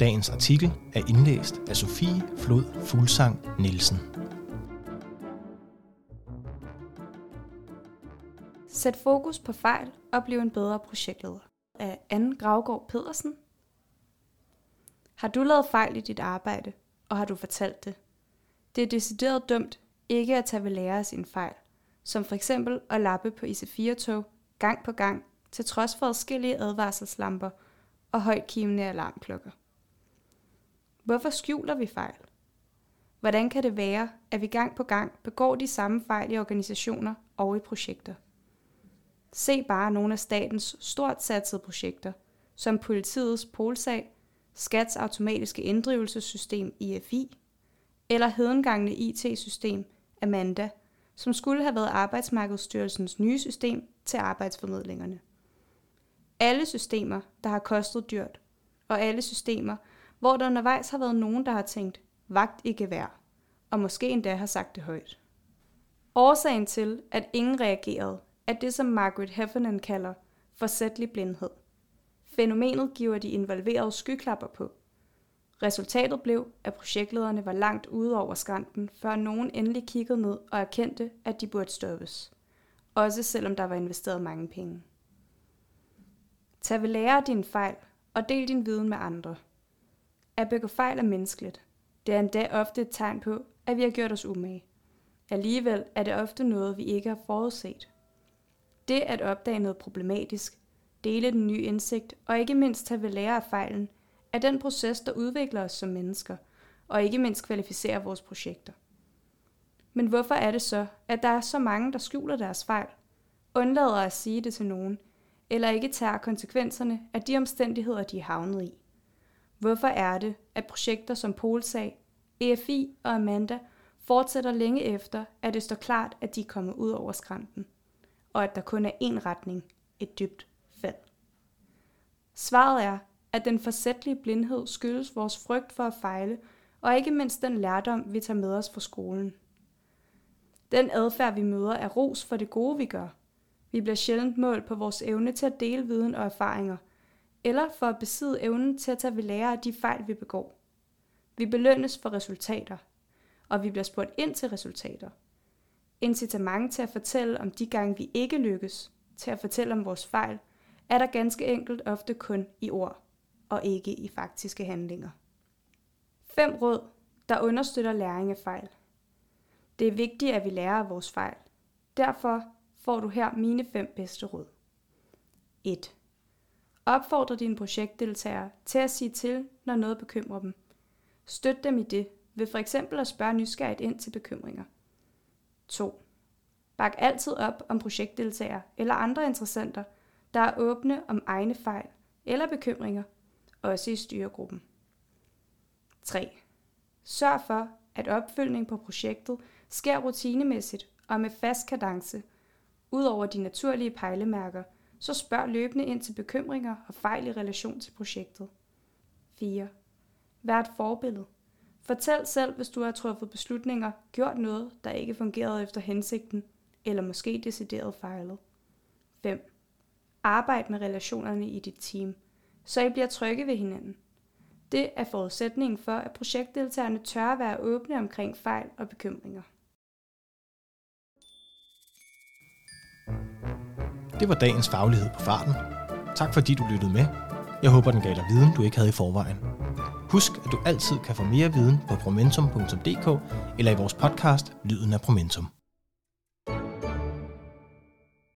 Dagens artikel er indlæst af Sofie Flod Fuglsang Nielsen. Sæt fokus på fejl og bliv en bedre projektleder af Anne Gravgaard Pedersen. Har du lavet fejl i dit arbejde, og har du fortalt det? Det er decideret dumt ikke at tage ved lære af sine fejl, som for eksempel at lappe på IC4-tog gang på gang, til trods for adskillige advarselslamper og højt kivende alarmklokker. Hvorfor skjuler vi fejl? Hvordan kan det være, at vi gang på gang begår de samme fejl i organisationer og i projekter? Se bare nogle af statens stort satsede projekter, som politiets polsag, Skats automatiske inddrivelsessystem IFI, eller hedengangende IT-system Amanda, som skulle have været Arbejdsmarkedsstyrelsens nye system til arbejdsformidlingerne. Alle systemer, der har kostet dyrt, og alle systemer, hvor der undervejs har været nogen, der har tænkt, vagt i gevær, og måske endda har sagt det højt. Årsagen til, at ingen reagerede, er det, som Margaret Heffernan kalder forsætlig blindhed. Fænomenet giver de involverede skyklapper på. Resultatet blev, at projektlederne var langt ude over skrænten, før nogen endelig kiggede ned og erkendte, at de burde stoppes. Også selvom der var investeret mange penge. Tag ved lære af dine fejl, og del din viden med andre – at begå fejl er menneskeligt. Det er endda ofte et tegn på, at vi har gjort os umage. Alligevel er det ofte noget, vi ikke har forudset. Det at opdage noget problematisk, dele den nye indsigt og ikke mindst tage ved lære af fejlen, er den proces, der udvikler os som mennesker, og ikke mindst kvalificerer vores projekter. Men hvorfor er det så, at der er så mange, der skjuler deres fejl, undlader at sige det til nogen, eller ikke tager konsekvenserne af de omstændigheder, de er havnet i? Hvorfor er det, at projekter som Polsag, EFI og Amanda fortsætter længe efter, at det står klart, at de er kommet ud over skrænten, og at der kun er én retning, et dybt fald? Svaret er, at den forsætlige blindhed skyldes vores frygt for at fejle, og ikke mindst den lærdom, vi tager med os fra skolen. Den adfærd, vi møder, er ros for det gode, vi gør. Vi bliver sjældent målt på vores evne til at dele viden og erfaringer – eller for at besidde evnen til at tage ved lære af de fejl, vi begår. Vi belønnes for resultater, og vi bliver spurgt ind til resultater. Incitament til at fortælle om de gange, vi ikke lykkes, til at fortælle om vores fejl, er der ganske enkelt ofte kun i ord, og ikke i faktiske handlinger. Fem råd, der understøtter læring af fejl. Det er vigtigt, at vi lærer af vores fejl. Derfor får du her mine fem bedste råd. 1. Opfordre dine projektdeltagere til at sige til, når noget bekymrer dem. Støt dem i det ved for eksempel at spørge nysgerrigt ind til bekymringer. 2. Bak altid op om projektdeltagere eller andre interessenter, der er åbne om egne fejl eller bekymringer, også i styregruppen. 3. Sørg for, at opfølgning på projektet sker rutinemæssigt og med fast kadence, ud over de naturlige pejlemærker – så spørg løbende ind til bekymringer og fejl i relation til projektet. 4. Vær et forbillede. Fortæl selv, hvis du har truffet beslutninger, gjort noget, der ikke fungerede efter hensigten, eller måske decideret fejlet. 5. Arbejd med relationerne i dit team, så I bliver trygge ved hinanden. Det er forudsætningen for, at projektdeltagerne tør at være åbne omkring fejl og bekymringer. Det var dagens faglighed på farten. Tak fordi du lyttede med. Jeg håber, den gav dig viden, du ikke havde i forvejen. Husk, at du altid kan få mere viden på promentum.dk eller i vores podcast Lyden af Promentum.